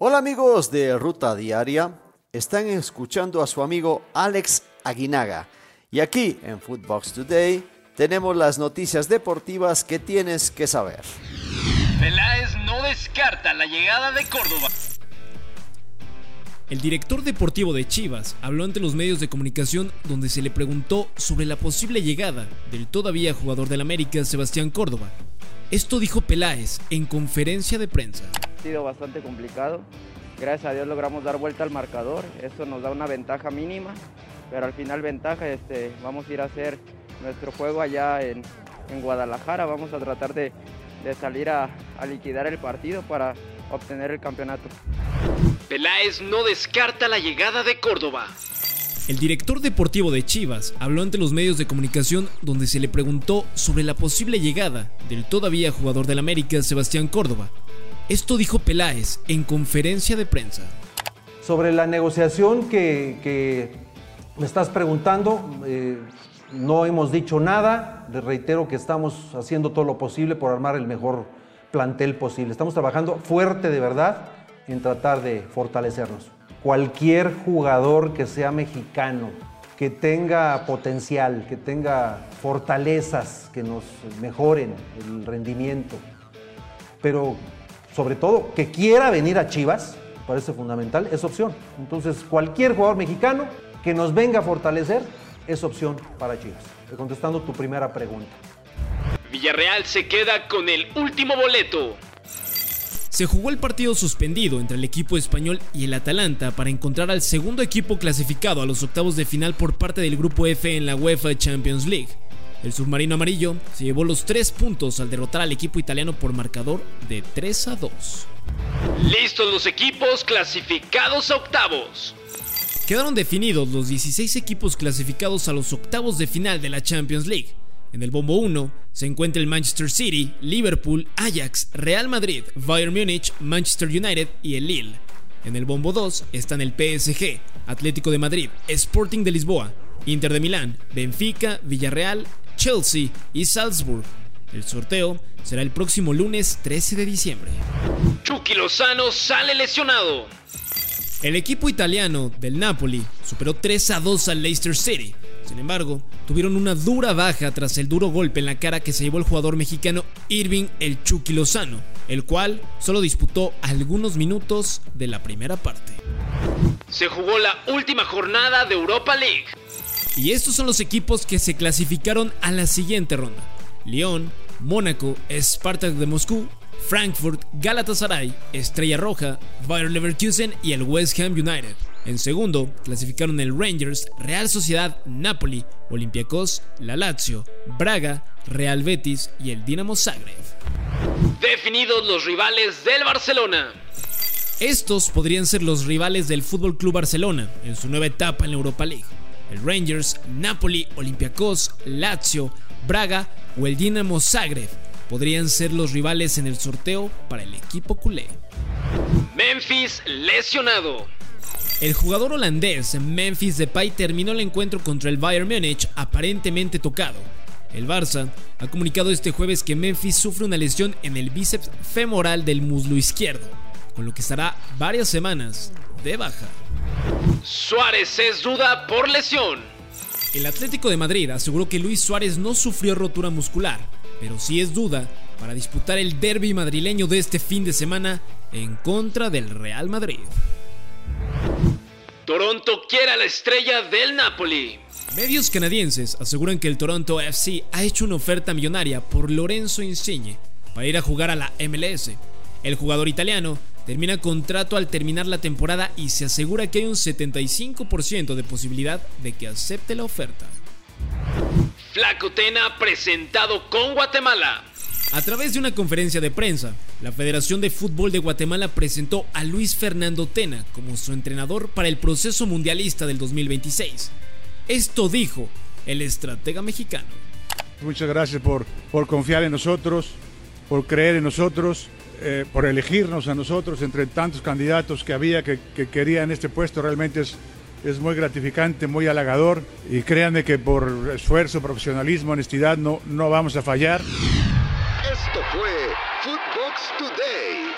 Hola amigos de Ruta Diaria, están escuchando a su amigo Alex Aguinaga y aquí en Footbox Today tenemos las noticias deportivas que tienes que saber. Peláez no descarta la llegada de Córdoba. El director deportivo de Chivas habló ante los medios de comunicación donde se le preguntó sobre la posible llegada del todavía jugador del América, Sebastián Córdoba. Esto dijo Peláez en conferencia de prensa. Ha sido bastante complicado. Gracias a Dios logramos dar vuelta al marcador. Eso nos da una ventaja mínima, pero al final ventaja. Este, vamos a ir a hacer nuestro juego allá en, en Guadalajara. Vamos a tratar de, de salir a, a liquidar el partido para obtener el campeonato. Peláez no descarta la llegada de Córdoba. El director deportivo de Chivas habló ante los medios de comunicación donde se le preguntó sobre la posible llegada del todavía jugador del América, Sebastián Córdoba. Esto dijo Peláez en conferencia de prensa. Sobre la negociación que, me estás preguntando, eh, no hemos dicho nada. Les reitero que estamos haciendo todo lo posible por armar el mejor plantel posible. Estamos trabajando fuerte de verdad en tratar de fortalecernos. Cualquier jugador que sea mexicano, que tenga potencial, que tenga fortalezas que nos mejoren el rendimiento, pero sobre todo que quiera venir a Chivas, parece fundamental, es opción. Entonces, cualquier jugador mexicano que nos venga a fortalecer es opción para Chivas. Contestando tu primera pregunta. Villarreal se queda con el último boleto. Se jugó el partido suspendido entre el equipo español y el Atalanta para encontrar al segundo equipo clasificado a los octavos de final por parte del grupo F en la UEFA Champions League. El submarino amarillo se llevó los tres puntos al derrotar al equipo italiano por marcador de 3 a 2. Listos los equipos clasificados a octavos. Quedaron definidos los 16 equipos clasificados a los octavos de final de la Champions League. En el bombo 1 se encuentra el Manchester City, Liverpool, Ajax, Real Madrid, Bayern Múnich, Manchester United y el Lille. En el bombo 2 están el PSG, Atlético de Madrid, Sporting de Lisboa, Inter de Milán, Benfica, Villarreal, Chelsea y Salzburg. El sorteo será el próximo lunes 13 de diciembre. Chucky Lozano sale lesionado. El equipo italiano del Napoli superó 3 a 2 al Leicester City. Sin embargo, tuvieron una dura baja tras el duro golpe en la cara que se llevó el jugador mexicano Irving El Chucky Lozano, el cual solo disputó algunos minutos de la primera parte. Se jugó la última jornada de Europa League. Y estos son los equipos que se clasificaron a la siguiente ronda. Lyon, Mónaco, Spartak de Moscú, Frankfurt, Galatasaray, Estrella Roja, Bayer Leverkusen y el West Ham United. En segundo, clasificaron el Rangers, Real Sociedad, Napoli, Olympiacos, la Lazio, Braga, Real Betis y el Dinamo Zagreb. Definidos los rivales del Barcelona. Estos podrían ser los rivales del FC Club Barcelona en su nueva etapa en la Europa League. El Rangers, Napoli, Olympiacos, Lazio, Braga o el Dinamo Zagreb podrían ser los rivales en el sorteo para el equipo culé. Memphis lesionado. El jugador holandés Memphis Depay terminó el encuentro contra el Bayern Múnich aparentemente tocado. El Barça ha comunicado este jueves que Memphis sufre una lesión en el bíceps femoral del muslo izquierdo, con lo que estará varias semanas de baja. Suárez es duda por lesión. El Atlético de Madrid aseguró que Luis Suárez no sufrió rotura muscular, pero sí es duda para disputar el derby madrileño de este fin de semana en contra del Real Madrid. Toronto quiere a la estrella del Napoli. Medios canadienses aseguran que el Toronto FC ha hecho una oferta millonaria por Lorenzo Insigne para ir a jugar a la MLS. El jugador italiano termina contrato al terminar la temporada y se asegura que hay un 75% de posibilidad de que acepte la oferta. Flaco Tena presentado con Guatemala. A través de una conferencia de prensa, la Federación de Fútbol de Guatemala presentó a Luis Fernando Tena como su entrenador para el proceso mundialista del 2026. Esto dijo el estratega mexicano. Muchas gracias por, por confiar en nosotros, por creer en nosotros, eh, por elegirnos a nosotros entre tantos candidatos que había que, que querían este puesto. Realmente es, es muy gratificante, muy halagador y créanme que por esfuerzo, profesionalismo, honestidad no, no vamos a fallar. Esto fue Footbox Today.